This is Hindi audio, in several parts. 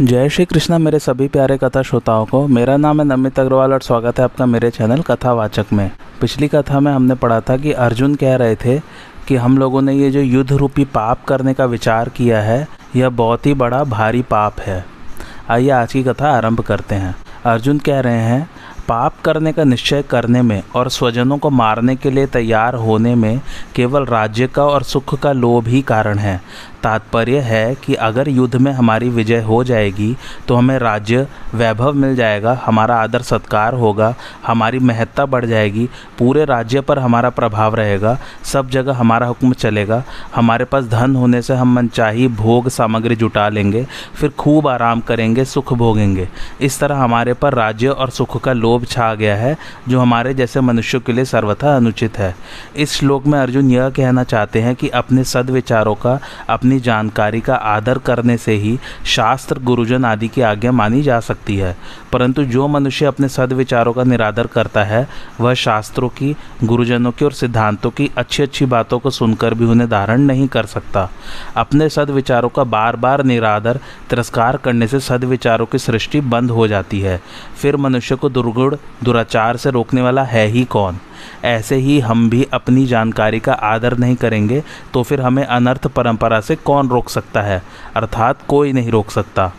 जय श्री कृष्णा, मेरे सभी प्यारे कथा श्रोताओं को। मेरा नाम है नमित अग्रवाल और स्वागत है आपका मेरे चैनल कथावाचक में। पिछली कथा में हमने पढ़ा था कि अर्जुन कह रहे थे कि हम लोगों ने ये जो युद्ध रूपी पाप करने का विचार किया है, यह बहुत ही बड़ा भारी पाप है। आइए आज की कथा आरंभ करते हैं। अर्जुन कह रहे हैं, पाप करने का निश्चय करने में और स्वजनों को मारने के लिए तैयार होने में केवल राज्य का और सुख का लोभ ही कारण है। तात्पर्य है कि अगर युद्ध में हमारी विजय हो जाएगी तो हमें राज्य वैभव मिल जाएगा, हमारा आदर सत्कार होगा, हमारी महत्ता बढ़ जाएगी, पूरे राज्य पर हमारा प्रभाव रहेगा, सब जगह हमारा हुक्म चलेगा। हमारे पास धन होने से हम मनचाही भोग सामग्री जुटा लेंगे, फिर खूब आराम करेंगे, सुख भोगेंगे। इस तरह हमारे पर राज्य और सुख का लोभ छा गया है, जो हमारे जैसे मनुष्यों के लिए सर्वथा अनुचित है। इस श्लोक में अर्जुन यह कहना चाहते हैं कि अपने सदविचारों का, अपनी अपनी जानकारी का आदर करने से ही शास्त्र, गुरुजन आदि की आज्ञा मानी जा सकती है। परंतु जो मनुष्य अपने सदविचारों का निरादर करता है, वह शास्त्रों की, गुरुजनों की और सिद्धांतों की अच्छी अच्छी बातों को सुनकर भी उन्हें धारण नहीं कर सकता। अपने सदविचारों का बार बार निरादर, तिरस्कार करने से सदविचारों की सृष्टि बंद हो जाती है। फिर मनुष्य को दुर्गुण, दुराचार से रोकने वाला है ही कौन? ऐसे ही हम भी अपनी जानकारी का आदर नहीं करेंगे तो फिर हमें अनर्थ परंपरा से कौन रोक सकता है? अर्थात कोई नहीं रोक सकता।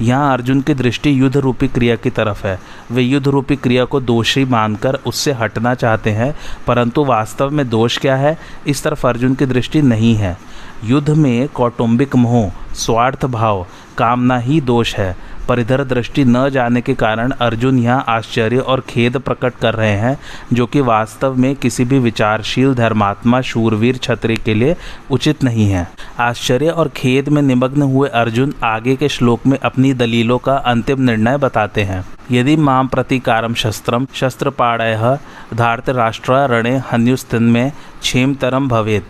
यहाँ अर्जुन की दृष्टि युद्ध रूपी क्रिया की तरफ़ है। वे युद्ध रूपी क्रिया को दोषी मानकर उससे हटना चाहते हैं, परंतु वास्तव में दोष क्या है? इस तरफ़ अर्जुन की दृष्टि नहीं है। युद्ध में कौटुंबिक मोह, स्वार्थ भाव, कामना ही दोष है। पर इधर दृष्टि न जाने के कारण अर्जुन यहाँ आश्चर्य और खेद प्रकट कर रहे हैं, जो कि वास्तव में किसी भी विचारशील धर्मात्मा, शूरवीर छत्री के लिए उचित नहीं है। आश्चर्य और खेद में निमग्न हुए अर्जुन आगे के श्लोक में अपनी दलीलों का अंतिम निर्णय बताते हैं। यदि माम प्रतिकारम शस्त्रम शस्त्र पाड़य धार्त राष्ट्र रणे हन्युस्तिन में क्षेमतरम भवेत।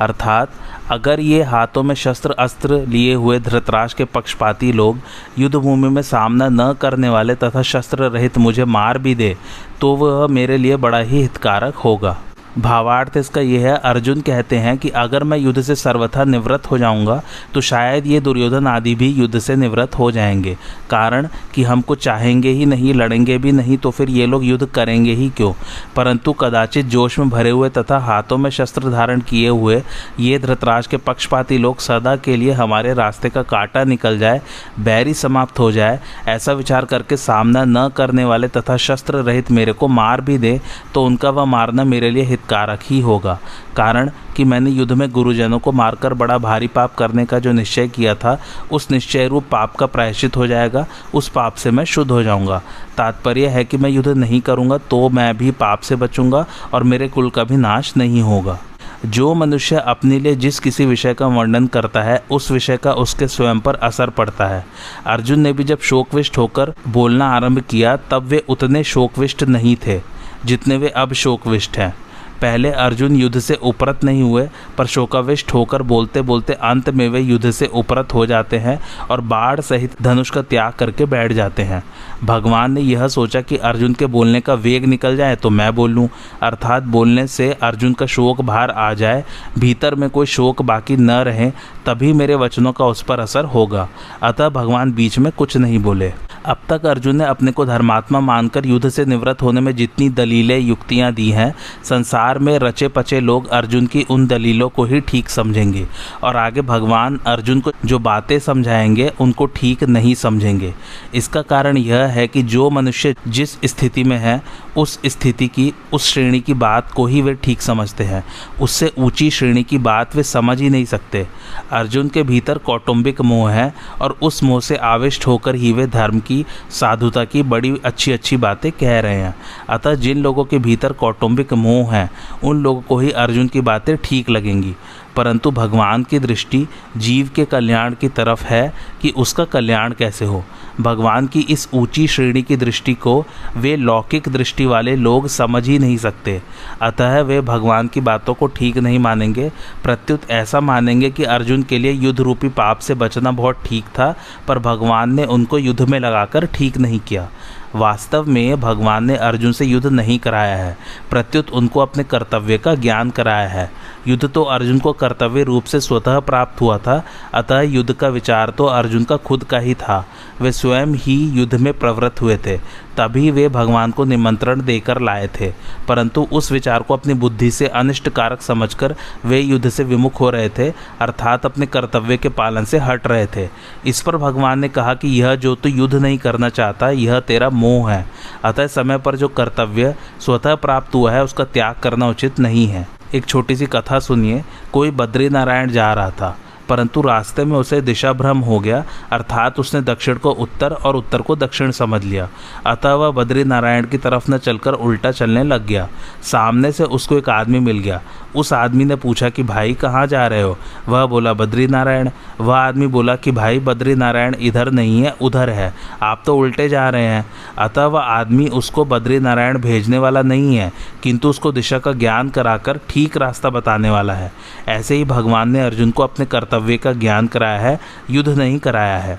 अर्थात अगर ये हाथों में शस्त्र अस्त्र लिए हुए धृतराज के पक्षपाती लोग युद्धभूमि में सामना न करने वाले तथा शस्त्र रहित मुझे मार भी दे तो वह मेरे लिए बड़ा ही हितकारक होगा। भावार्थ इसका यह है, अर्जुन कहते हैं कि अगर मैं युद्ध से सर्वथा निवृत्त हो जाऊँगा तो शायद ये दुर्योधन आदि भी युद्ध से निवृत्त हो जाएँगे। कारण कि हमको चाहेंगे ही नहीं, लड़ेंगे भी नहीं तो फिर ये लोग युद्ध करेंगे ही क्यों? परंतु कदाचित जोश में भरे हुए तथा हाथों में शस्त्र धारण किए हुए ये धृतराज के पक्षपाती लोग सदा के लिए हमारे रास्ते का कांटा निकल जाए, बैरी समाप्त हो जाए, ऐसा विचार करके सामना न करने वाले तथा शस्त्र रहित मेरे को मार भी दे तो उनका वह मारना मेरे लिए हित कारक ही होगा। कारण कि मैंने युद्ध में गुरुजनों को मारकर बड़ा भारी पाप करने का जो निश्चय किया था, उस निश्चय रूप पाप का प्रायश्चित हो जाएगा, उस पाप से मैं शुद्ध हो जाऊँगा। तात्पर्य है कि मैं युद्ध नहीं करूँगा तो मैं भी पाप से बचूँगा और मेरे कुल का भी नाश नहीं होगा। जो मनुष्य अपने लिए जिस किसी विषय का वर्णन करता है, उस विषय का उसके स्वयं पर असर पड़ता है। अर्जुन ने भी जब शोकविष्ट होकर बोलना आरंभ किया, तब वे उतने शोकविष्ट नहीं थे, जितने वे अब शोकविष्ट हैं। पहले अर्जुन युद्ध से उपरत नहीं हुए, पर शोकाविष्ट होकर बोलते बोलते अंत में वे युद्ध से उपरत हो जाते हैं और बाढ़ सहित धनुष का त्याग करके बैठ जाते हैं। भगवान ने यह सोचा कि अर्जुन के बोलने का वेग निकल जाए तो मैं बोलूँ अर्थात बोलने से अर्जुन का शोक भार आ जाए, भीतर में कोई शोक बाकी न रहे, तभी मेरे वचनों का उस पर असर होगा। अतः भगवान बीच में कुछ नहीं बोले। अब तक अर्जुन ने अपने को धर्मात्मा मानकर युद्ध से निवृत्त होने में जितनी दलीलें, युक्तियाँ दी हैं, संसार में रचे पचे लोग अर्जुन की उन दलीलों को ही ठीक समझेंगे। और आगे भगवान अर्जुन को जो बातें समझाएँगे, उनको ठीक नहीं समझेंगे। इसका कारण यह है कि जो मनुष्य जिस स्थिति में है, उस स्थिति की, उस श्रेणी की बात को ही वे ठीक समझते हैं। उससे ऊँची श्रेणी की बात वे समझ ही नहीं सकते। अर्जुन के भीतर कौटुंबिक मोह है और उस मोह से आविष्ट होकर ही वे धर्म की साधुता की बड़ी अच्छी अच्छी बातें कह रहे हैं। अतः जिन लोगों के भीतर कौटुंबिक मोह है, उन लोगों को ही अर्जुन की बातें ठीक लगेंगी। परंतु भगवान की दृष्टि जीव के कल्याण की तरफ़ है कि उसका कल्याण कैसे हो। भगवान की इस ऊँची श्रेणी की दृष्टि को वे लौकिक दृष्टि वाले लोग समझ ही नहीं सकते। अतः वे भगवान की बातों को ठीक नहीं मानेंगे। प्रत्युत ऐसा मानेंगे कि अर्जुन के लिए युद्ध रूपी पाप से बचना बहुत ठीक था, पर भगवान ने उनको युद्ध में लगाकर ठीक नहीं किया। वास्तव में भगवान ने अर्जुन से युद्ध नहीं कराया है। प्रत्युत उनको अपने कर्तव्य का ज्ञान कराया है। युद्ध तो अर्जुन को कर्तव्य रूप से स्वतः प्राप्त हुआ था, अतः युद्ध का विचार तो अर्जुन का खुद का ही था। वे स्वयं ही युद्ध में प्रवृत्त हुए थे। तभी वे भगवान को निमंत्रण देकर लाए थे। परंतु उस विचार को अपनी बुद्धि से अनिष्ट कारक समझकर वे युद्ध से विमुख हो रहे थे, अर्थात अपने कर्तव्य के पालन से हट रहे थे। इस पर भगवान ने कहा कि यह जो तू युद्ध नहीं करना चाहता, यह तेरा मोह है। अतः समय पर जो कर्तव्य स्वतः प्राप्त हुआ है, उसका त्याग करना उचित नहीं है। एक छोटी सी कथा सुनिए। कोई बद्री नारायण जा रहा था। परंतु रास्ते में उसे दिशा भ्रम हो गया, अर्थात उसने दक्षिण को उत्तर और उत्तर को दक्षिण समझ लिया। अतः वह बद्री नारायण की तरफ़ न चलकर उल्टा चलने लग गया। सामने से उसको एक आदमी मिल गया। उस आदमी ने पूछा कि, भाई, कहाँ जा रहे हो? वह बोला बद्री नारायण वह आदमी बोला कि, भाई बद्री नारायण इधर नहीं है, उधर है। आप तो उल्टे जा रहे हैं। अतः वह आदमी उसको बद्री नारायण भेजने वाला नहीं है, किंतु उसको दिशा का ज्ञान कराकर ठीक रास्ता बताने वाला है। ऐसे ही भगवान ने अर्जुन को अपने कर्तव्य का ज्ञान कराया है, युद्ध नहीं कराया है।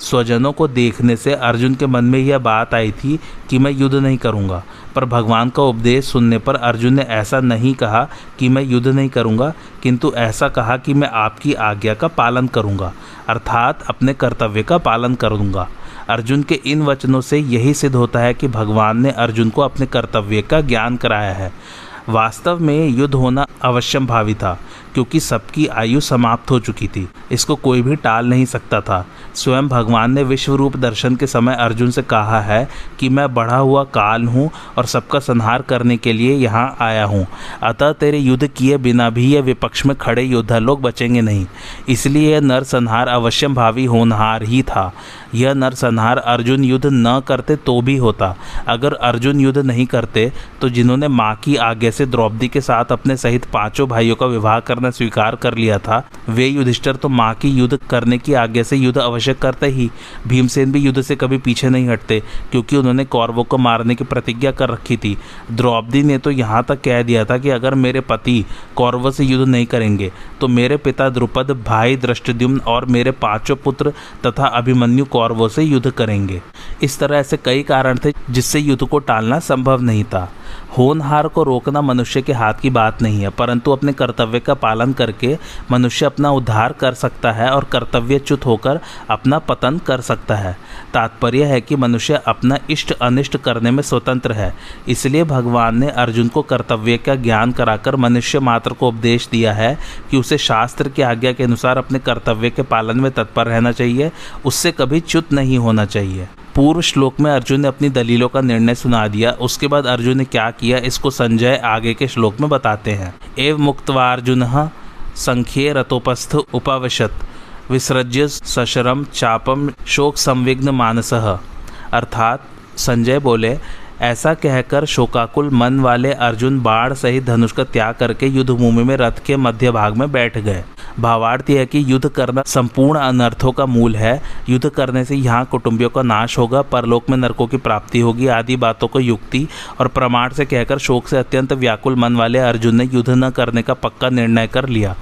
स्वजनों को देखने से अर्जुन के मन में यह बात आई थी कि मैं युद्ध नहीं करूँगा, पर भगवान का उपदेश सुनने पर अर्जुन ने ऐसा नहीं कहा कि मैं युद्ध नहीं करूँगा, किंतु ऐसा कहा कि मैं आपकी आज्ञा का पालन करूँगा, अर्थात अपने कर्तव्य का पालन करूँगा। अर्जुन के इन वचनों से यही सिद्ध होता है कि भगवान ने अर्जुन को अपने कर्तव्य का ज्ञान कराया है। वास्तव में युद्ध होना अवश्यम भावी था क्योंकि सबकी आयु समाप्त हो चुकी थी। इसको कोई भी टाल नहीं सकता था। स्वयं भगवान ने विश्व रूप दर्शन के समय अर्जुन से कहा है कि मैं बढ़ा हुआ काल हूँ और सबका संहार करने के लिए यहाँ आया हूँ। अतः तेरे युद्ध किए बिना भी ये विपक्ष में खड़े योद्धा लोग बचेंगे नहीं। इसलिए यह नर संहार अवश्यम भावी होनहार ही था। यह नरसंहार अर्जुन युद्ध न करते तो भी होता। अगर अर्जुन युद्ध नहीं करते तो जिन्होंने माँ की आज्ञा से द्रौपदी के साथ अपने सहित पाँचों भाइयों का विवाह करना स्वीकार कर लिया था। वे युधिष्ठर तो माँ की युद्ध करने की आज्ञा से युद्ध अवश्य करते ही भीमसेन भी युद्ध से कभी पीछे नहीं हटते, क्योंकि उन्होंने कौरवों को मारने की प्रतिज्ञा कर रखी थी। द्रौपदी ने तो यहाँ तक कह दिया था कि अगर मेरे पति कौरवों से युद्ध नहीं करेंगे तो मेरे पिता द्रुपद, भाई दृष्टद्युम्न और मेरे पाँचों पुत्र तथा अभिमन्यु कौरवों से युद्ध करेंगे। इस तरह ऐसे कई कारण थे जिससे युद्ध को टालना संभव नहीं था। होनहार को रोकना मनुष्य के हाथ की बात नहीं है, परंतु अपने कर्तव्य का पालन करके मनुष्य अपना उद्धार कर सकता है और कर्तव्यच्युत होकर अपना पतन कर सकता है। तात्पर्य है कि मनुष्य अपना इष्ट अनिष्ट करने में स्वतंत्र है। इसलिए भगवान ने अर्जुन को कर्तव्य का ज्ञान कराकर मनुष्य मात्र को उपदेश दिया है कि उसे शास्त्र की आज्ञा के अनुसार अपने कर्तव्य के पालन में तत्पर रहना चाहिए, उससे कभी च्युत नहीं होना चाहिए। पूर्व श्लोक में अर्जुन ने अपनी दलीलों का निर्णय सुना दिया। उसके बाद अर्जुन ने क्या किया, इसको संजय आगे के श्लोक में बताते हैं। एव मुक्तवा अर्जुन संख्ये रतोपस्थ उपावशत। विसृज्य सशरम चापम शोक संविघ्न मानस अर्थात संजय बोले ऐसा कहकर शोकाकुल मन वाले अर्जुन बाढ़ सहित धनुष का त्याग करके युद्ध भूमि में रथ के मध्य भाग में बैठ गए। भावार्थ यह कि युद्ध करना संपूर्ण अनर्थों का मूल है। युद्ध करने से यहाँ कुटुंबियों का नाश होगा, परलोक में नरकों की प्राप्ति होगी, आदि बातों को युक्ति और प्रमाण से कहकर शोक से अत्यंत व्याकुल मन वाले अर्जुन ने युद्ध न करने का पक्का निर्णय कर लिया।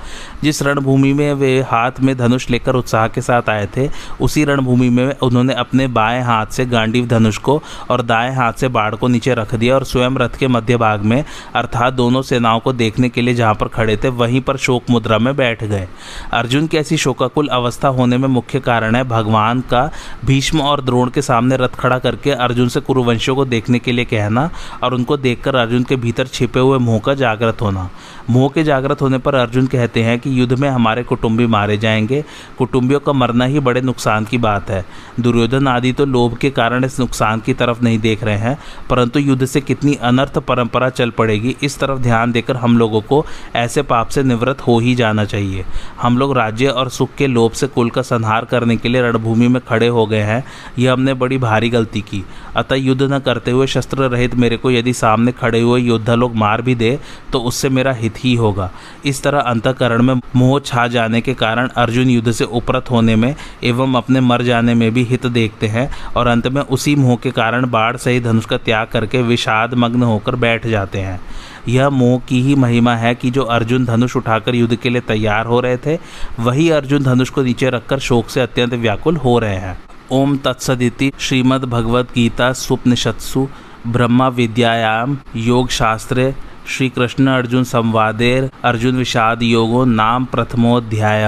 जिस रणभूमि में वे हाथ में धनुष लेकर उत्साह के साथ आए थे, उसी रणभूमि में उन्होंने अपने बाएँ हाथ से गांडीव धनुष को और दाएँ हाथ से बाढ़ पहाड़ को नीचे रख दिया और स्वयं रथ के मध्य भाग में, अर्थात दोनों सेनाओं को देखने के लिए जहाँ पर खड़े थे, वहीं पर शोक मुद्रा में बैठ गए। अर्जुन की ऐसी शोकाकुल अवस्था होने में मुख्य कारण है भगवान का भीष्म और द्रोण के सामने रथ खड़ा करके अर्जुन से कुरुवंशियों को देखने के लिए कहना और उनको देखकर अर्जुन के भीतर छिपे हुए मोह का जागृत होना। मोह के जागृत होने पर अर्जुन कहते हैं कि युद्ध में हमारे कुटुंबी मारे जाएँगे। कुटुंबियों का मरना ही बड़े नुकसान की बात है। दुर्योधन आदि तो लोभ के कारण इस नुकसान की तरफ़ नहीं देख रहे हैं। परंतु युद्ध से कितनी अनर्थ परंपरा चल पड़ेगी, इस तरफ़ ध्यान देकर हम लोगों को ऐसे पाप से निवृत्त हो ही जाना चाहिए। हम लोग राज्य और सुख के लोभ से कुल का संहार करने के लिए रणभूमि में खड़े हो गए हैं। यह हमने बड़ी भारी गलती की। अतः युद्ध न करते हुए शस्त्र रहित मेरे को यदि सामने खड़े हुए योद्धा लोग मार भी दे तो उससे मेरा हित ही होगा। इस तरह अंतकरण में मोह छा जाने के कारण अर्जुन युद्ध से उपरत होने में एवं अपने मर जाने में भी हित देखते हैं और अंत में उसी मोह के कारण बाढ़ सही धनुष का त्याग करके विषाद मग्न होकर बैठ जाते हैं। यह मोह की ही महिमा है कि जो अर्जुन धनुष उठाकर युद्ध के लिए तैयार हो रहे थे, वही अर्जुन धनुष को नीचे रखकर शोक से अत्यंत व्याकुल हो रहे हैं। ओम तत्सदिति श्रीमद् भगवद गीता सुपनिषत्सु ब्रह्मा विद्यायाम योग शास्त्रे श्री कृष्ण अर्जुन संवादेर अर्जुन विषाद योगो नाम प्रथमोध्याय।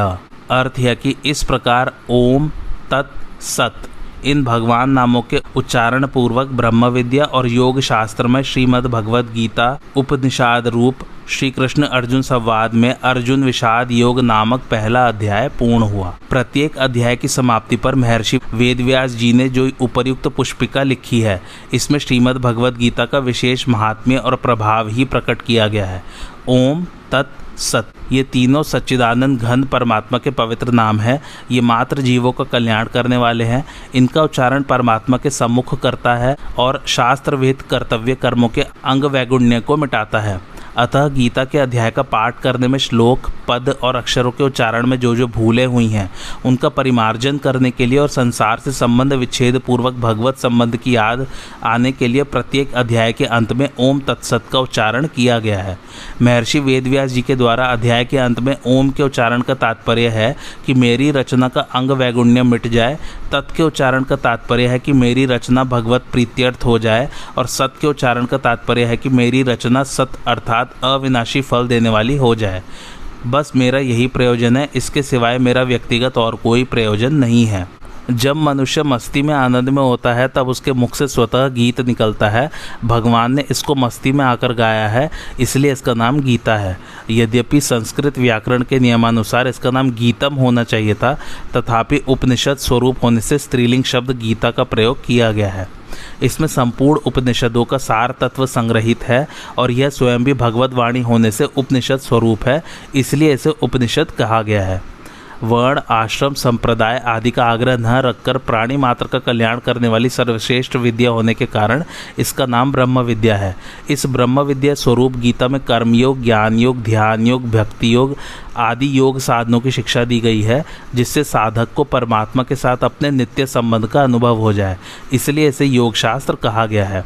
अर्थ है कि इस प्रकार ओम तत् सत। इन भगवान नामों के उच्चारण पूर्वक ब्रह्म विद्या और योग शास्त्र में श्रीमद् भगवद गीता, उपनिषाद रूप श्री कृष्ण अर्जुन संवाद में अर्जुन विषाद योग नामक पहला अध्याय पूर्ण हुआ। प्रत्येक अध्याय की समाप्ति पर महर्षि वेदव्यास जी ने जो उपयुक्त पुष्पिका लिखी है, इसमें श्रीमद् भगवद गीता का विशेष महात्म्य और प्रभाव ही प्रकट किया गया है। ओम तत् सत। ये तीनों सच्चिदानंद घन परमात्मा के पवित्र नाम है। ये मात्र जीवों का कल्याण करने वाले हैं। इनका उच्चारण परमात्मा के सम्मुख करता है और शास्त्रविहित कर्तव्य कर्मों के अंग वैगुण्य को मिटाता है। अतः गीता के अध्याय का पाठ करने में श्लोक, पद और अक्षरों के उच्चारण में जो जो भूलें हुई हैं, उनका परिमार्जन करने के लिए और संसार से संबंध विच्छेद पूर्वक भगवत संबंध की याद आने के लिए प्रत्येक अध्याय के अंत में ओम तत्सत का उच्चारण किया गया है। महर्षि वेदव्यास जी के द्वारा अध्याय के अंत में ओम के उच्चारण का तात्पर्य है कि मेरी रचना का अंग वैगुण्य मिट जाए, तत् के उच्चारण का तात्पर्य है कि मेरी रचना भगवत प्रीत्यर्थ हो जाए, और सत के उच्चारण का तात्पर्य है कि मेरी रचना सत अर्थात अविनाशी फल देने वाली हो जाए। बस मेरा यही प्रयोजन है, इसके सिवाय मेरा व्यक्तिगत और कोई प्रयोजन नहीं है। जब मनुष्य मस्ती में आनंद में होता है, तब उसके मुख से स्वतः गीत निकलता है। भगवान ने इसको मस्ती में आकर गाया है, इसलिए इसका नाम गीता है। यद्यपि संस्कृत व्याकरण के नियमानुसार इसका नाम गीतम होना चाहिए था, तथापि उपनिषद स्वरूप होने से स्त्रीलिंग शब्द गीता का प्रयोग किया गया है। इसमें संपूर्ण उपनिषदों का सार तत्व संग्रहित है और यह स्वयं भी भगवत वाणी होने से उपनिषद स्वरूप है, इसलिए इसे उपनिषद कहा गया है। वर्ण, आश्रम, संप्रदाय आदि का आग्रह न रखकर प्राणी मात्र का कल्याण करने वाली सर्वश्रेष्ठ विद्या होने के कारण इसका नाम ब्रह्म विद्या है। इस ब्रह्म विद्या स्वरूप गीता में कर्मयोग ज्ञान योग, ध्यान योग, भक्ति योग आदि योग साधनों की शिक्षा दी गई है, जिससे साधक को परमात्मा के साथ अपने नित्य संबंध का अनुभव हो जाए। इसलिए इसे योगशास्त्र कहा गया है।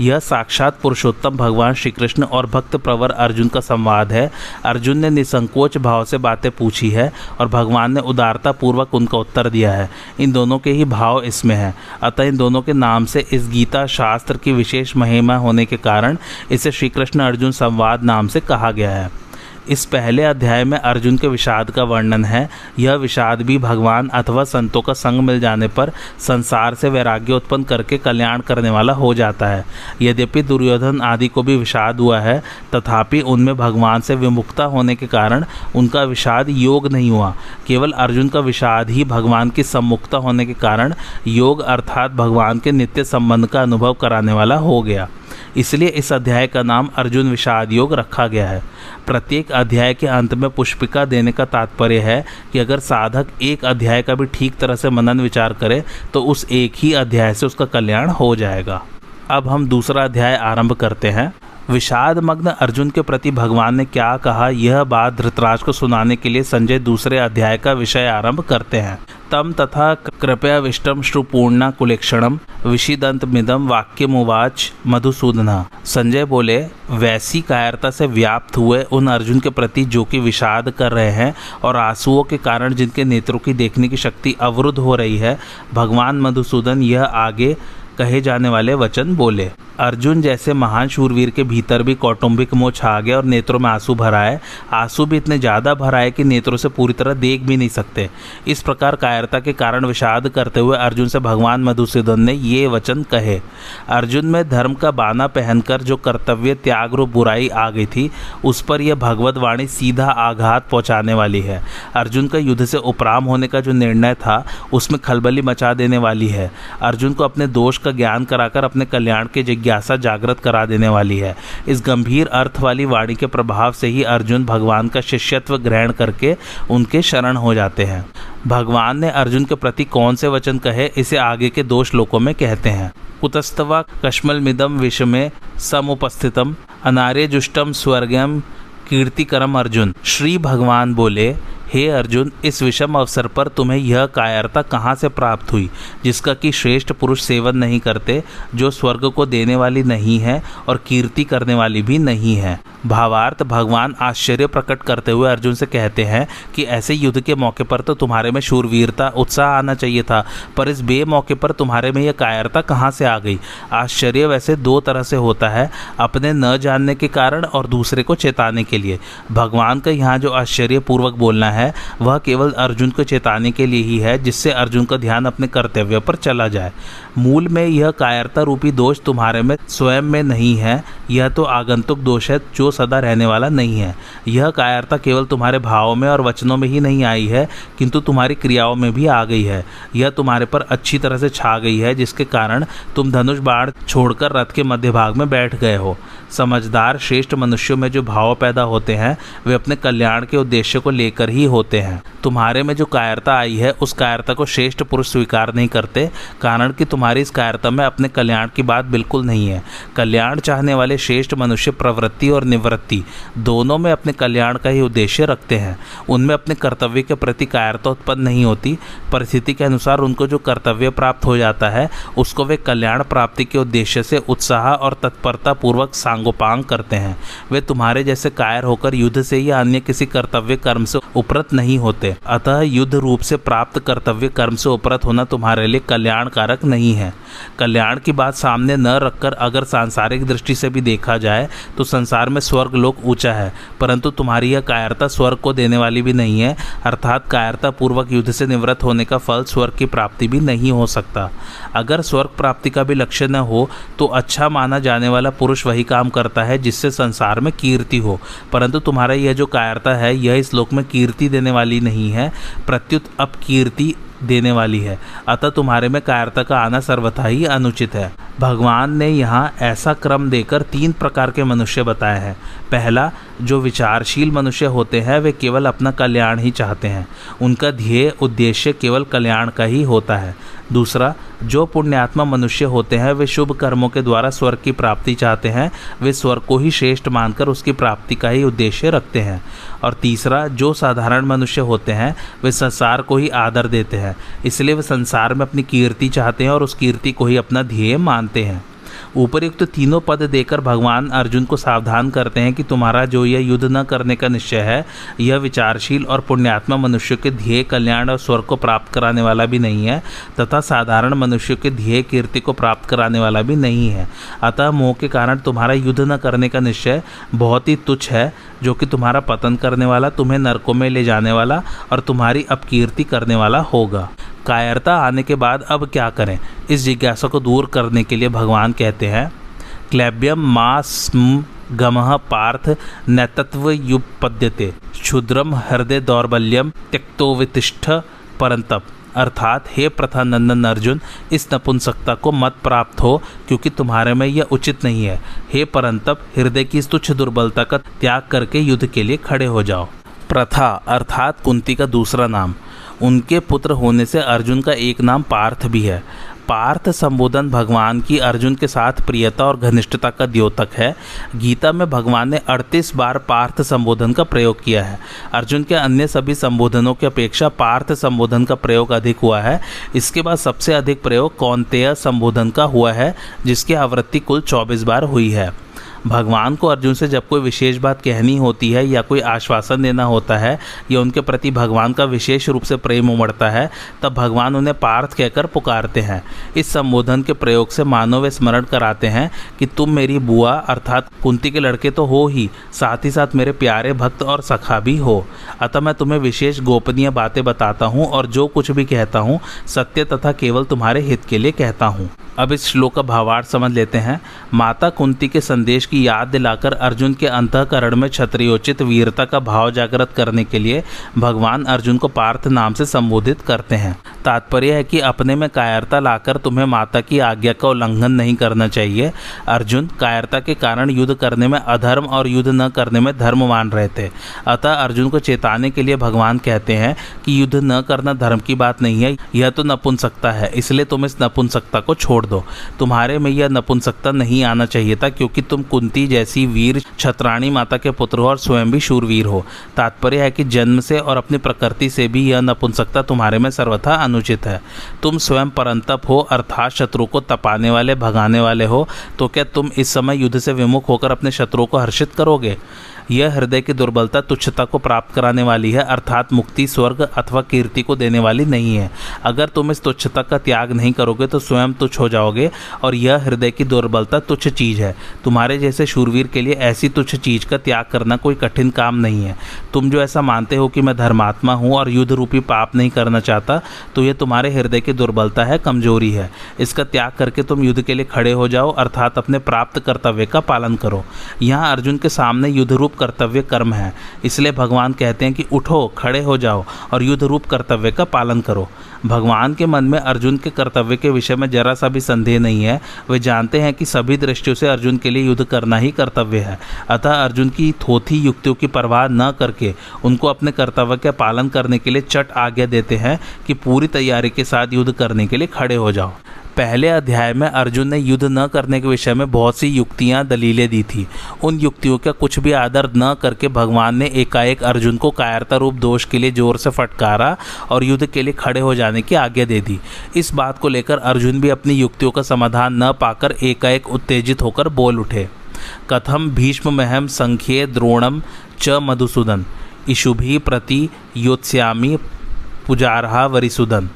यह साक्षात पुरुषोत्तम भगवान श्री कृष्ण और भक्त प्रवर अर्जुन का संवाद है। अर्जुन ने निसंकोच भाव से बातें पूछी है और भगवान ने उदारता पूर्वक उनका उत्तर दिया है। इन दोनों के ही भाव इसमें है। अतः इन दोनों के नाम से इस गीता शास्त्र की विशेष महिमा होने के कारण इसे श्री कृष्ण अर्जुन संवाद नाम से कहा गया है। इस पहले अध्याय में अर्जुन के विषाद का वर्णन है। यह विषाद भी भगवान अथवा संतों का संग मिल जाने पर संसार से वैराग्य उत्पन्न करके कल्याण करने वाला हो जाता है। यद्यपि दुर्योधन आदि को भी विषाद हुआ है, तथापि उनमें भगवान से विमुक्ता होने के कारण उनका विषाद योग नहीं हुआ। केवल अर्जुन का विषाद ही भगवान की सम्मुखता होने के कारण योग अर्थात भगवान के नित्य संबंध का अनुभव कराने वाला हो गया। इसलिए इस अध्याय का नाम अर्जुन विषाद योग रखा गया है। प्रत्येक अध्याय के अंत में पुष्पिका देने का तात्पर्य है कि अगर साधक एक अध्याय का भी ठीक तरह से मनन विचार करे तो उस एक ही अध्याय से उसका कल्याण हो जाएगा। अब हम दूसरा अध्याय आरंभ करते हैं। विषाद मग्न अर्जुन के प्रति भगवान ने क्या कहा? यह बात धृतराज को सुनाने के लिए संजय दूसरे अध्याय का विषय आरंभ करते हैं। तम तथा कृपया विष्टम श्रुपूर्णा कुलेक्षणम विषिदंत मिदम वाक्य मुवाच मधुसूदना। संजय बोले, वैसी कायरता से व्याप्त हुए उन अर्जुन के प्रति जो कि विषाद कर रहे हैं और आंसुओं के कारण जिनके नेत्रों की देखने की शक्ति अवरुद्ध हो रही है, भगवान मधुसूदन यह आगे कहे जाने वाले वचन बोले। अर्जुन जैसे महान शूरवीर के भीतर भी कौटुंबिक मोह छा गया और नेत्रों में आँसू भरा है आँसू भी इतने ज़्यादा भरा है कि नेत्रों से पूरी तरह देख भी नहीं सकते। इस प्रकार कायरता के कारण विषाद करते हुए अर्जुन से भगवान मधुसूदन ने ये वचन कहे, अर्जुन, में धर्म का बाना पहनकर जो कर्तव्य, त्याग रूप बुराई आ गई थी, उस पर यह भगवत वाणी सीधा आघात पहुँचाने वाली है। अर्जुन का युद्ध से उपराम होने का जो निर्णय था, उसमें खलबली मचा देने वाली है। अर्जुन को अपने दोष का ज्ञान कराकर अपने कल्याण के जिज्ञासा जागृत करा देने वाली है। इस गंभीर अर्थ वाली वाणी के प्रभाव से ही अर्जुन भगवान का शिष्यत्व ग्रहण करके उनके शरण हो जाते हैं। भगवान ने अर्जुन के प्रति कौन से वचन कहे, इसे आगे के दो श्लोकों में कहते हैं। कुतस्तवा कश्मल मिदम विष में समुपस्थितम अनार्य जुष्टम स्वर्गम कीर्तिकरम अर्जुन। श्री भगवान बोले हे अर्जुन, इस विषम अवसर पर तुम्हें यह कायरता कहाँ से प्राप्त हुई, जिसका कि श्रेष्ठ पुरुष सेवन नहीं करते, जो स्वर्ग को देने वाली नहीं है और कीर्ति करने वाली भी नहीं है? भावार्थ, भगवान आश्चर्य प्रकट करते हुए अर्जुन से कहते हैं कि ऐसे युद्ध के मौके पर तो तुम्हारे में शूरवीरता, उत्साह आना चाहिए था, पर इस बे मौके पर तुम्हारे में यह कायरता कहाँ से आ गई? आश्चर्य वैसे दो तरह से होता है, अपने न जानने के कारण और दूसरे को चेताने के लिए। भगवान का यहाँ जो आश्चर्य पूर्वक बोलना है वह केवल अर्जुन को चेताने के लिए ही है, जिससे अर्जुन का ध्यान अपने कर्तव्य पर चला जाए। मूल में यह कायरता रूपी दोष तुम्हारे में स्वयं में नहीं है, यह तो आगंतुक दोष है जो सदा रहने वाला नहीं है। यह कायरता केवल तुम्हारे भावों में और वचनों में ही नहीं आई है, किंतु तुम्हारी क्रियाओं में भी आ गई है। यह तुम्हारे पर अच्छी तरह से छा गई है, जिसके कारण तुम धनुष बाढ़ छोड़कर रथ के मध्य भाग में बैठ गए हो। समझदार, श्रेष्ठ मनुष्यों में जो भाव पैदा होते हैं, वे अपने कल्याण के उद्देश्य को लेकर ही होते हैं। तुम्हारे में जो कायरता आई है, उस कायरता को श्रेष्ठ पुरुष स्वीकार नहीं करते, कारण कि तुम्हारी इस कायरता में अपने कल्याण की बात बिल्कुल नहीं है। कल्याण चाहने वाले श्रेष्ठ मनुष्य प्रवृत्ति और निवृत्ति, दोनों में अपने कल्याण का ही उद्देश्य रखते हैं। उनमें अपने कर्तव्य के प्रति कायरता उत्पन्न नहीं होती, परिस्थिति के अनुसार उनको जो कर्तव्य प्राप्त हो जाता है, उसको वे कल्याण प्राप्ति के उद्देश्य से उत्साह और तत्परता पूर्वक सांगोपांग करते हैं। वे तुम्हारे जैसे कायर होकर युद्ध से या अन्य किसी कर्तव्य कर्म से उपरत नहीं होते। अतः युद्ध रूप से प्राप्त कर्तव्य कर्म से उपरत होना तुम्हारे लिए कल्याणकारक नहीं है। कल्याण की बात सामने न रखकर अगर सांसारिक दृष्टि से भी देखा जाए तो संसार में स्वर्ग लोक ऊँचा है, परंतु तुम्हारी यह कायरता स्वर्ग को देने वाली भी नहीं है, अर्थात कायरता पूर्वक युद्ध से निवृत्त होने का फल स्वर्ग की प्राप्ति भी नहीं हो सकता। अगर स्वर्ग प्राप्ति का भी लक्ष्य न हो तो अच्छा माना जाने वाला पुरुष वही काम करता है जिससे संसार में कीर्ति हो। परंतु तुम्हारा यह जो कायरता है, यह इस लोक में कीर्ति देने वाली नहीं है, प्रत्युत अपकीर्ति देने वाली है। अतः तुम्हारे में कायरता का आना सर्वथा ही अनुचित है। भगवान ने यहाँ ऐसा क्रम देकर तीन प्रकार के मनुष्य बताए हैं। पहला, जो विचारशील मनुष्य होते हैं, वे केवल अपना कल्याण ही चाहते हैं। उनका ध्येय उद्देश्य केवल कल्याण का ही होता है। दूसरा, जो पुण्यात्मा मनुष्य होते हैं, वे शुभ कर्मों के द्वारा स्वर्ग की प्राप्ति चाहते हैं। वे स्वर्ग को ही श्रेष्ठ मानकर उसकी प्राप्ति का ही उद्देश्य रखते हैं। और तीसरा, जो साधारण मनुष्य होते हैं, वे संसार को ही आदर देते हैं। इसलिए वे संसार में अपनी कीर्ति चाहते हैं और उस कीर्ति को ही अपना ध्येय मानते हैं। उपरयुक्त तीनों पद देकर भगवान अर्जुन को सावधान करते हैं कि तुम्हारा जो यह युद्ध न करने का निश्चय है, यह विचारशील और पुण्यात्मा मनुष्य के ध्येय कल्याण और स्वर को प्राप्त कराने वाला भी नहीं है, तथा साधारण मनुष्य के ध्येय कीर्ति को प्राप्त कराने वाला भी नहीं है। अतः मोह के कारण तुम्हारा युद्ध न करने का निश्चय बहुत ही तुच्छ है जो कि तुम्हारा पतन करने वाला, तुम्हें नरकों में ले जाने वाला और तुम्हारी अपकीर्ति करने वाला होगा। कायरता आने के बाद अब क्या करें? इस जिज्ञासा को दूर करने के लिए भगवान कहते हैं, क्लैब्यम मास गमह पार्थ नैतत्व युपद्यते क्षुद्रम हृदय दौर्बल्यम त्यक्तो वितिष्ठ परंतप अर्थात, हे प्रथा नंदन अर्जुन, इस नपुंसकता को मत प्राप्त हो, क्योंकि तुम्हारे में यह उचित नहीं है। हे परंतप, हृदय की तुच्छ दुर्बलता का त्याग करके युद्ध के लिए खड़े हो जाओ। प्रथा, अर्थात कुंती का दूसरा नाम। उनके पुत्र होने से अर्जुन का एक नाम पार्थ भी है। पार्थ संबोधन भगवान की अर्जुन के साथ प्रियता और घनिष्ठता का द्योतक है। गीता में भगवान ने 38 बार पार्थ संबोधन का प्रयोग किया है। अर्जुन के अन्य सभी संबोधनों की अपेक्षा पार्थ संबोधन का प्रयोग अधिक हुआ है। इसके बाद सबसे अधिक प्रयोग कौनतेय संबोधन का हुआ है, जिसकी आवृत्ति कुल 24 बार हुई है। भगवान को अर्जुन से जब कोई विशेष बात कहनी होती है या कोई आश्वासन देना होता है या उनके प्रति भगवान का विशेष रूप से प्रेम उमड़ता है, तब भगवान उन्हें पार्थ कहकर पुकारते हैं। इस संबोधन के प्रयोग से मानव वे स्मरण कराते हैं कि तुम मेरी बुआ, अर्थात कुंती के लड़के तो हो ही, साथ ही साथ मेरे प्यारे भक्त और सखा भी हो। अतः मैं तुम्हें विशेष गोपनीय बातें बताता हूँ और जो कुछ भी कहता हूँ, सत्य तथा केवल तुम्हारे हित के लिए कहता हूँ। अब इस श्लोक का भावार्थ समझ लेते हैं। माता कुंती के संदेश की याद दिलाकर अर्जुन के अंतकरण में क्षत्रियोचित वीरता का भाव जागृत करने के लिए भगवान अर्जुन को पार्थ नाम से संबोधित करते हैं। तात्पर्य है कि अपने में कायरता लाकर तुम्हें माता की आज्ञा का उल्लंघन नहीं करना चाहिए। अर्जुन कायरता के कारण युद्ध करने में अधर्म और युद्ध न करने में धर्म मान रहे थे अतः अर्जुन को चेताने के लिए भगवान कहते हैं कि युद्ध न करना धर्म की बात नहीं है, यह तो नपुंसकता है, इसलिए तुम इस नपुंसकता को छोड़ दो। तुम्हारे में यह नपुंसकता नहीं आना चाहिए था, क्योंकि तुम कुंती जैसी वीर छत्राणी माता के पुत्र हो और स्वयं भी शूरवीर हो। तात्पर्य है कि जन्म से और अपनी प्रकृति से भी यह नपुंसकता तुम्हारे में सर्वथा अनुचित है। तुम स्वयं परंतप हो, अर्थात शत्रु को तपाने वाले, भगाने वाले हो तो क्या तुम इस समय युद्ध से विमुख होकर अपने शत्रुओं को हर्षित करोगे? यह हृदय की दुर्बलता तुच्छता को प्राप्त कराने वाली है, अर्थात मुक्ति, स्वर्ग अथवा कीर्ति को देने वाली नहीं है। अगर तुम इस तुच्छता का त्याग नहीं करोगे तो स्वयं तुच्छ हो जाओगे और यह हृदय की दुर्बलता तुच्छ चीज़ है। तुम्हारे जैसे शूरवीर के लिए ऐसी तुच्छ चीज़ का त्याग करना कोई कठिन काम नहीं है। तुम जो ऐसा मानते हो कि मैं धर्मात्मा हूँ और युद्ध रूपी पाप नहीं करना चाहता तो यह तुम्हारे हृदय की दुर्बलता है, कमज़ोरी है। इसका त्याग करके तुम युद्ध के लिए खड़े हो जाओ, अर्थात अपने प्राप्त कर्तव्य का पालन करो। यहाँ अर्जुन के सामने युद्ध रूप कर्तव्य कर्म है। इसलिए भगवान कहते हैं कि उठो, खड़े हो जाओ और युद्ध रूप कर्तव्य का पालन करो। भगवान के मन में अर्जुन के कर्तव्य के विषय में जरा सा भी संदेह नहीं है। वे जानते हैं कि सभी दृष्टियों से अर्जुन के लिए युद्ध करना ही कर्तव्य है। अतः अर्जुन की थोथी युक्तियों की परवाह न करके उनको अपने कर्तव्य का पालन करने के लिए चट आज्ञा देते हैं कि पूरी तैयारी के साथ युद्ध करने के लिए खड़े हो जाओ। पहले अध्याय में अर्जुन ने युद्ध न करने के विषय में बहुत सी युक्तियाँ, दलीलें दी थी। उन युक्तियों का कुछ भी आदर न करके भगवान ने एकाएक अर्जुन को कायरता रूप दोष के लिए ज़ोर से फटकारा और युद्ध के लिए खड़े हो जाने की आज्ञा दे दी। इस बात को लेकर अर्जुन भी अपनी युक्तियों का समाधान न पाकर एकाएक उत्तेजित होकर बोल उठे। कथम भीष्म महम संख्ये द्रोणम च मधुसूदन। इशुभी प्रति योत्स्यामी पुजारहा वरिसुदन।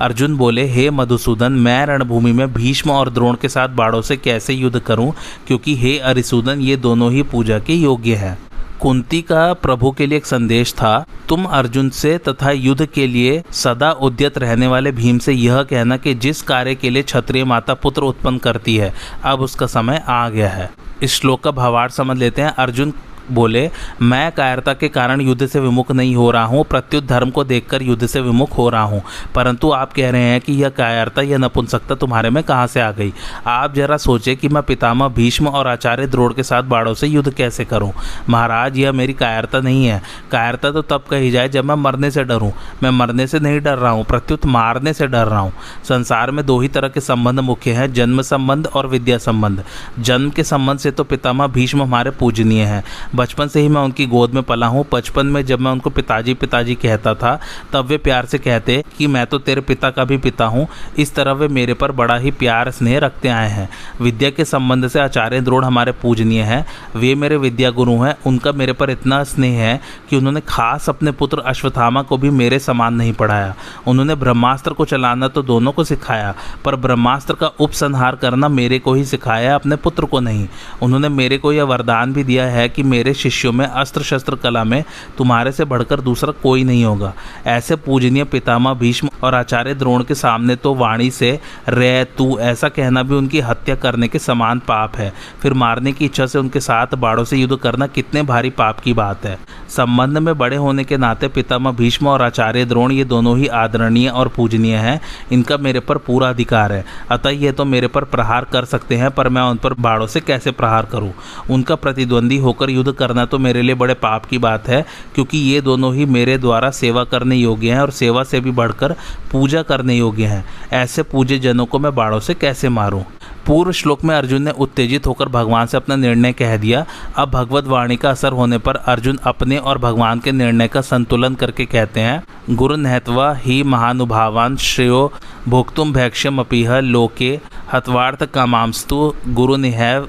अर्जुन बोले, हे मधुसूदन, मैं रणभूमि में भीष्म और द्रोण के साथ बाड़ों से कैसे युद्ध करूँ? क्योंकि हे अरिसूदन, ये दोनों ही पूजा के योग्य हैं। कुंती का प्रभु के लिए एक संदेश था, तुम अर्जुन से तथा युद्ध के लिए सदा उद्यत रहने वाले भीम से यह कहना कि जिस कार्य के लिए क्षत्रिय माता पुत्र उत्पन्न करती है, अब उसका समय आ गया है। इस श्लोक का भावार्थ समझ लेते हैं। अर्जुन बोले, मैं कायरता के कारण युद्ध से विमुख नहीं हो रहा हूँ, प्रत्युत धर्म को देखकर युद्ध से विमुख हो रहा हूँ। परंतु आप कह रहे हैं कि यह कायरता, यह नपुंसकता तुम्हारे में कहाँ से आ गई? आप जरा सोचे कि मैं पितामह भीष्म और आचार्य द्रोड़ के साथ बाड़ों से युद्ध कैसे करूँ? महाराज, यह मेरी कायरता नहीं है। कायरता तो तब कही जाए जब मैं मरने से डरूँ। मैं मरने से नहीं डर रहा हूँ, प्रत्युत मारने से डर रहा हूँ। संसार में दो ही तरह के संबंध मुख्य हैं, जन्म संबंध और विद्या संबंध। जन्म के संबंध से तो पितामह भीष्म हमारे पूजनीय हैं। बचपन से ही मैं उनकी गोद में पला हूँ। बचपन में जब मैं उनको पिताजी पिताजी कहता था, तब वे प्यार से कहते कि मैं तो तेरे पिता का भी पिता हूँ। इस तरह वे मेरे पर बड़ा ही प्यार स्नेह रखते आए हैं। विद्या के संबंध से आचार्य द्रोड़ हमारे पूजनीय हैं। वे मेरे विद्या गुरु हैं। उनका मेरे पर इतना स्नेह है कि उन्होंने खास अपने पुत्र अश्वत्थामा को भी मेरे समान नहीं पढ़ाया। उन्होंने ब्रह्मास्त्र को चलाना तो दोनों को सिखाया, पर ब्रह्मास्त्र का उपसंहार करना मेरे को ही सिखाया, अपने पुत्र को नहीं। उन्होंने मेरे को यह वरदान भी दिया है कि मेरे शिष्यों में अस्त्र शस्त्र कला में तुम्हारे से बढ़कर दूसरा कोई नहीं होगा। ऐसे पूजनीय पितामह भीष्म और आचार्य द्रोण के सामने तो वाणी से, रे तू, ऐसा कहना भी उनकी हत्या करने के समान पाप है। फिर मारने की इच्छा से उनके साथ बाड़ों से युद्ध करना कितने भारी पाप की बात है। संबंध में बड़े होने के नाते पितामह भीष्म और आचार्य द्रोण ये दोनों ही आदरणीय और पूजनीय हैं। इनका मेरे पर पूरा अधिकार है। अतः ये तो मेरे पर प्रहार कर सकते हैं, पर मैं उन पर बाड़ों से कैसे प्रहार करूँ? उनका प्रतिद्वंदी होकर युद्ध करना तो मेरे लिए बड़े पाप की बात है, क्योंकि ये दोनों ही मेरे द्वारा सेवा करने योग्य हैं और सेवा से भी बढ़कर पूजा करने योग्य हैं। ऐसे पूजे जनों को मैं बाड़ों से कैसे मारूं? पूर्व श्लोक में अर्जुन ने उत्तेजित होकर भगवान से अपना निर्णय कह दिया। अब भगवत वाणी का असर होने पर अर्जुन अपने और भगवान के निर्णय का संतुलन करके कहते हैं, गुरु नहत्वा ही महानुभावान श्रेयो भोक्तुम भैक्ष्यम अपीह लोके हतवार्थ कामांस्तु गुरु निहैव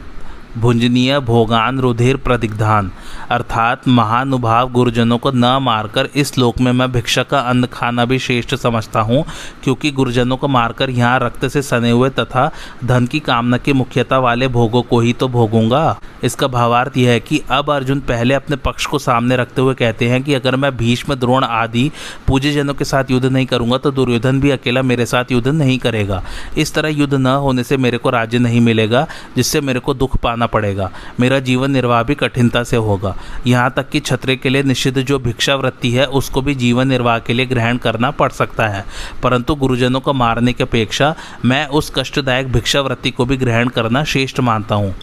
भुंजनीय भोगान रुधिर प्रदिग्धान। अर्थात महानुभाव गुरुजनों को न मारकर इस लोक में मैं भिक्षा का अन्न खाना भी श्रेष्ठ समझता हूँ, क्योंकि गुरुजनों को मारकर यहाँ रक्त से सने हुए तथा धन की कामना की मुख्यता वाले भोगों को ही तो भोगूँगा। इसका भावार्थ यह है कि अब अर्जुन पहले अपने पक्ष को सामने रखते हुए कहते हैं कि अगर मैं भीष्म, द्रोण आदि पूज्यजनों के साथ युद्ध नहीं करूँगा तो दुर्योधन भी अकेला मेरे साथ युद्ध नहीं करेगा। इस तरह युद्ध न होने से मेरे को राज्य नहीं मिलेगा, जिससे मेरे को दुख पाना पड़ेगा। मेरा जीवन निर्वाह भी कठिनता से होगा। यहाँ तक कि छत्रे के लिए निषिद्ध जो भिक्षावृत्ति है, उसको भी जीवन निर्वाह के लिए ग्रहण करना पड़ सकता है। परंतु गुरुजनों को मारने की अपेक्षा मैं उस कष्टदायक भिक्षावृत्ति को भी ग्रहण करना श्रेष्ठ मानता हूँ।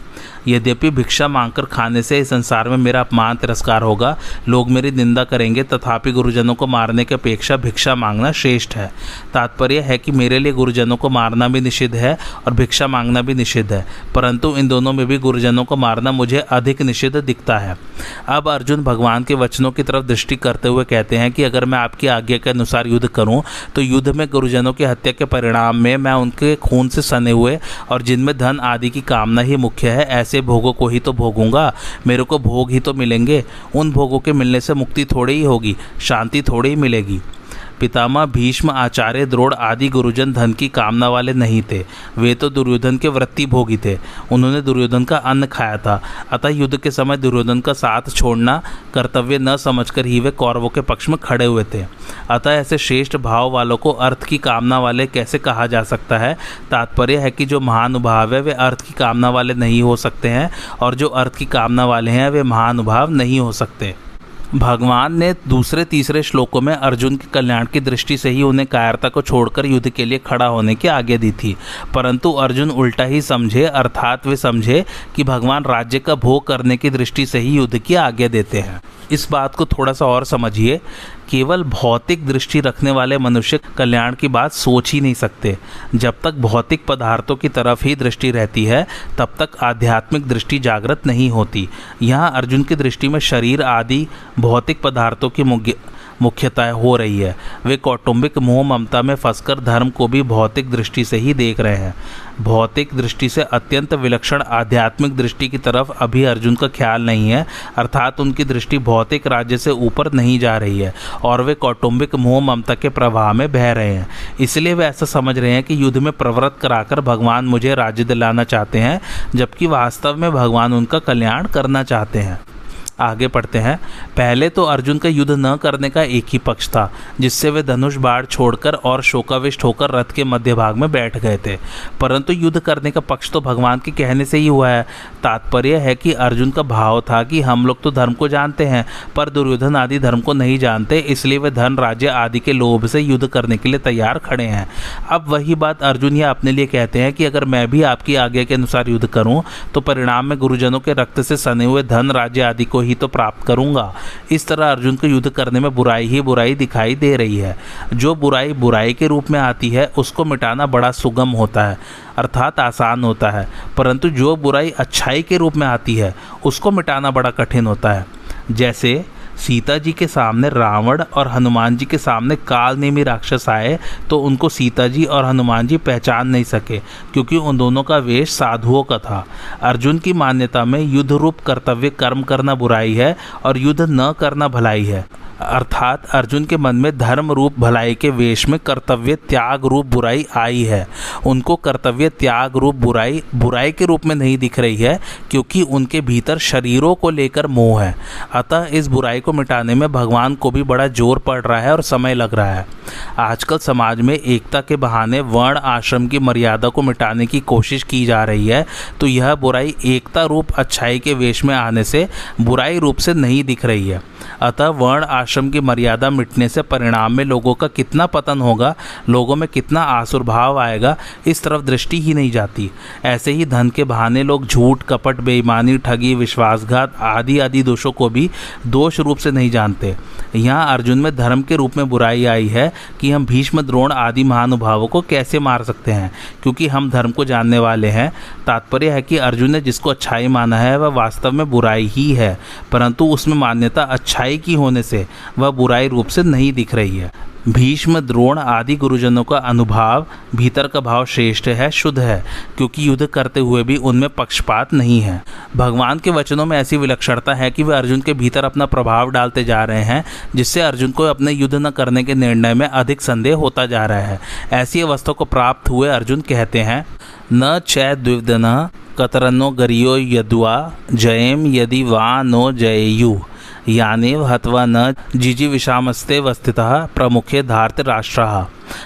यद्यपि भिक्षा मांगकर खाने से इस संसार में मेरा अपमान तिरस्कार होगा। लोग मेरी निंदा करेंगे, तथापि गुरुजनों को मारने की अपेक्षा भिक्षा मांगना श्रेष्ठ है। तात्पर्य है कि मेरे लिए गुरुजनों को मारना भी निषिद्ध है और भिक्षा मांगना भी निषिद्ध है, परंतु इन दोनों में भी गुरुजनों को मारना मुझे अधिक निषिद्ध दिखता है। अब अर्जुन भगवान के वचनों की तरफ़ दृष्टि करते हुए कहते हैं कि अगर मैं आपकी आज्ञा के अनुसार युद्ध करूँ तो युद्ध में गुरुजनों की हत्या के परिणाम में मैं उनके खून से सने हुए और जिनमें धन आदि की कामना ही मुख्य है ऐसे भोगों को ही तो भोगूँगा, मेरे को भोग ही तो मिलेंगे। उन भोगों के मिलने से मुक्ति थोड़ी ही होगी, शांति थोड़ी ही मिलेगी। पितामह, भीष्म, आचार्य द्रोड़ आदि गुरुजन धन की कामना वाले नहीं थे। वे तो दुर्योधन के वृत्ति भोगी थे। उन्होंने दुर्योधन का अन्न खाया था। अतः युद्ध के समय दुर्योधन का साथ छोड़ना कर्तव्य न समझकर ही वे कौरवों के पक्ष में खड़े हुए थे। अतः ऐसे श्रेष्ठ भाव वालों को अर्थ की कामना वाले कैसे कहा जा सकता है? तात्पर्य है कि जो महानुभाव है, वे अर्थ की कामना वाले नहीं हो सकते हैं और जो अर्थ की कामना वाले हैं, वे महानुभाव नहीं हो सकते। भगवान ने दूसरे तीसरे श्लोकों में अर्जुन के कल्याण की दृष्टि से ही उन्हें कायरता को छोड़कर युद्ध के लिए खड़ा होने की आज्ञा दी थी। परंतु अर्जुन उल्टा ही समझे, अर्थात वे समझे कि भगवान राज्य का भोग करने की दृष्टि से ही युद्ध की आज्ञा देते हैं। इस बात को थोड़ा सा और समझिए केवल भौतिक दृष्टि रखने वाले मनुष्य कल्याण की बात सोच ही नहीं सकते। जब तक भौतिक पदार्थों की तरफ़ ही दृष्टि रहती है, तब तक आध्यात्मिक दृष्टि जागृत नहीं होती। यहाँ अर्जुन की दृष्टि में शरीर आदि भौतिक पदार्थों की मुख्यतः हो रही है। वे कौटुंबिक मोह ममता में फंसकर धर्म को भी भौतिक दृष्टि से ही देख रहे हैं। भौतिक दृष्टि से अत्यंत विलक्षण आध्यात्मिक दृष्टि की तरफ़ अभी अर्जुन का ख्याल नहीं है, अर्थात उनकी दृष्टि भौतिक राज्य से ऊपर नहीं जा रही है और वे कौटुंबिक मोह ममता के प्रवाह में बह रहे हैं। इसलिए वे ऐसा समझ रहे हैं कि युद्ध में प्रवृत्त कराकर भगवान मुझे राज्य दिलाना चाहते हैं, जबकि वास्तव में भगवान उनका कल्याण करना चाहते हैं। आगे पढ़ते हैं। पहले तो अर्जुन का युद्ध न करने का एक ही पक्ष था, जिससे वे धनुष बाढ़ छोड़कर और शोकाविष्ट होकर रथ के मध्य भाग में बैठ गए थे। परंतु युद्ध करने का पक्ष तो भगवान के कहने से ही हुआ है। तात्पर्य है कि अर्जुन का भाव था कि हम लोग तो धर्म को जानते हैं, पर दुर्योधन आदि धर्म को नहीं जानते, इसलिए वे धन, राज्य आदि के लोभ से युद्ध करने के लिए तैयार खड़े हैं। अब वही बात अर्जुन यह अपने लिए कहते हैं कि अगर मैं भी आपकी आज्ञा के अनुसार युद्ध करूँ तो परिणाम में गुरुजनों के रक्त से सने हुए धन, राज्य आदि को ही तो प्राप्त करूँगा। इस तरह अर्जुन को युद्ध करने में बुराई ही बुराई दिखाई दे रही है। जो बुराई बुराई के रूप में आती है, उसको मिटाना बड़ा सुगम होता है, अर्थात आसान होता है। परंतु जो बुराई अच्छाई के रूप में आती है, उसको मिटाना बड़ा कठिन होता है। जैसे सीता जी के सामने रावण और हनुमान जी के सामने काल नेमी राक्षस आए तो उनको सीता जी और हनुमान जी पहचान नहीं सके, क्योंकि उन दोनों का वेश साधुओं का था। अर्जुन की मान्यता में युद्ध रूप कर्तव्य कर्म करना बुराई है और युद्ध न करना भलाई है। अर्थात अर्जुन के मन में धर्म रूप भलाई के वेश में कर्तव्य त्याग रूप बुराई आई है। उनको कर्तव्य त्याग रूप बुराई बुराई के रूप में नहीं दिख रही है, क्योंकि उनके भीतर शरीरों को लेकर मोह है। अतः इस बुराई को मिटाने में भगवान को भी बड़ा ज़ोर पड़ रहा है और समय लग रहा है। आजकल समाज में एकता के बहाने वर्ण आश्रम की मर्यादा को मिटाने की कोशिश की जा रही है तो यह बुराई एकता रूप अच्छाई के वेश में आने से बुराई रूप से नहीं दिख रही है। अतः वर्ण आश्रम की मर्यादा मिटने से परिणाम में लोगों का कितना पतन होगा, लोगों में कितना आसुरभाव आएगा, इस तरफ़ दृष्टि ही नहीं जाती। ऐसे ही धन के बहाने लोग झूठ, कपट, बेईमानी, ठगी, विश्वासघात आदि आदि दोषों को भी दोष रूप से नहीं जानते। यहाँ अर्जुन में धर्म के रूप में बुराई आई है कि हम भीष्म, द्रोण आदि महानुभावों को कैसे मार सकते हैं, क्योंकि हम धर्म को जानने वाले हैं। तात्पर्य है कि अर्जुन ने जिसको अच्छाई माना है, वह वास्तव में बुराई ही है, परंतु उसमें मान्यता अच्छाई की होने से वह बुराई रूप से नहीं दिख रही है। भीष्म, द्रोण आदि गुरुजनों का अनुभाव भीतर का भाव श्रेष्ठ है, शुद्ध है, क्योंकि युद्ध करते हुए भी उनमें पक्षपात नहीं है। भगवान के वचनों में ऐसी विलक्षणता है कि वे अर्जुन के भीतर अपना प्रभाव डालते जा रहे हैं, जिससे अर्जुन को अपने युद्ध न करने के निर्णय में अधिक संदेह होता जा रहा है। ऐसी अवस्था को प्राप्त हुए अर्जुन कहते हैं, न चै द्विवदन कतरनो गरियो यदुआ जयम यदि वा नो जययु। यानी हत्वा न जिजी विषामस्ते वस्थित प्रमुखे धार्त राष्ट्र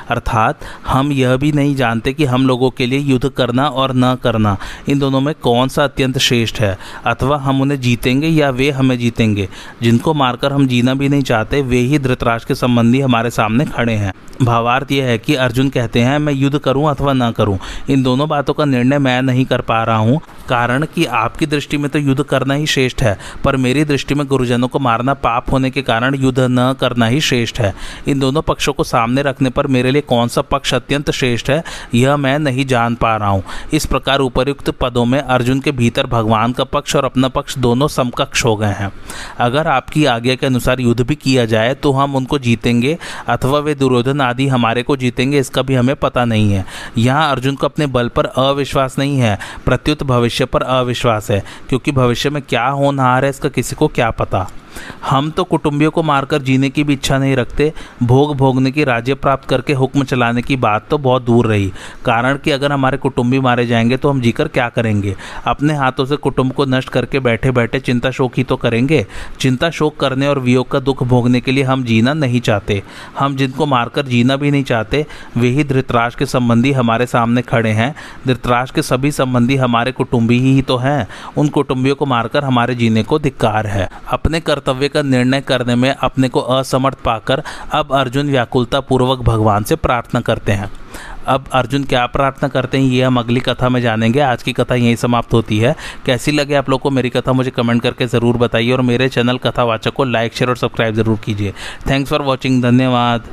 अर्थात हम यह भी नहीं जानते कि हम लोगों के लिए युद्ध करना और न करना, इन दोनों में कौन सा अत्यंत श्रेष्ठ है? अथवा हम उन्हें जीतेंगे या वे हमें जीतेंगे? जिनको मारकर हम जीना भी नहीं चाहते, वे ही धृतराज के संबंधी हमारे सामने खड़े हैं। भावार्थ यह है कि अर्जुन कहते हैं, मैं युद्ध करूँ अथवा न करूँ? इन दोनों बातों का निर्णय मैं नहीं कर पा रहा हूँ, कारण कि आपकी दृष्टि में तो युद्ध करना ही श्रेष्ठ है, पर मेरी दृष्टि में गुरुजनों को मारना पाप होने के कारण युद्ध न करना ही श्रेष्ठ है। इन दोनों पक्षों को सामने रखने पर मेरे लिए कौन सा पक्ष अत्यंत श्रेष्ठ है, यह मैं नहीं जान पा रहा हूँ। इस प्रकार उपरयुक्त पदों में अर्जुन के भीतर भगवान का पक्ष और अपना पक्ष दोनों समकक्ष हो गए हैं। अगर आपकी आज्ञा के अनुसार युद्ध भी किया जाए तो हम उनको जीतेंगे, अथवा वे दुर्योधन आदि हमारे को जीतेंगे, इसका भी हमें पता नहीं है। यहाँ अर्जुन को अपने बल पर अविश्वास नहीं है, प्रत्युत भविष्य पर अविश्वास है, क्योंकि भविष्य में क्या होनहार है, इसका किसी को क्या पता। हम तो कुटुंबियों को मारकर जीने की भी इच्छा नहीं रखते। भोग भोगने की राज्य प्राप्त करके हुक्म चलाने की बात तो बहुत दूर रही। कारण कि अगर हमारे कुटुंबी मारे जाएँगे तो हम जीकर क्या करेंगे? अपने हाथों से कुटुंब को नष्ट करके बैठे बैठे चिंता शोक ही तो करेंगे। चिंता शोक करने और वियोग का दुख भोगने के लिए हम जीना नहीं चाहते। हम जिनको मारकर जीना भी नहीं चाहते, वे ही धृतराज के संबंधी हमारे सामने खड़े हैं। धृतराज के सभी संबंधी हमारे कुटुंबी ही तो हैं। उन कुटुंबियों को मारकर हमारे जीने को धिक्कार है। अपने कर्तव्य कर्तव्य का निर्णय करने में अपने को असमर्थ पाकर अब अर्जुन व्याकुलता पूर्वक भगवान से प्रार्थना करते हैं। अब अर्जुन क्या प्रार्थना करते हैं, ये हम अगली कथा में जानेंगे। आज की कथा यहीं समाप्त होती है। कैसी लगे आप लोग को मेरी कथा, मुझे कमेंट करके ज़रूर बताइए और मेरे चैनल कथावाचक को लाइक, शेयर और सब्सक्राइब ज़रूर कीजिए। थैंक्स फॉर वॉचिंग धन्यवाद।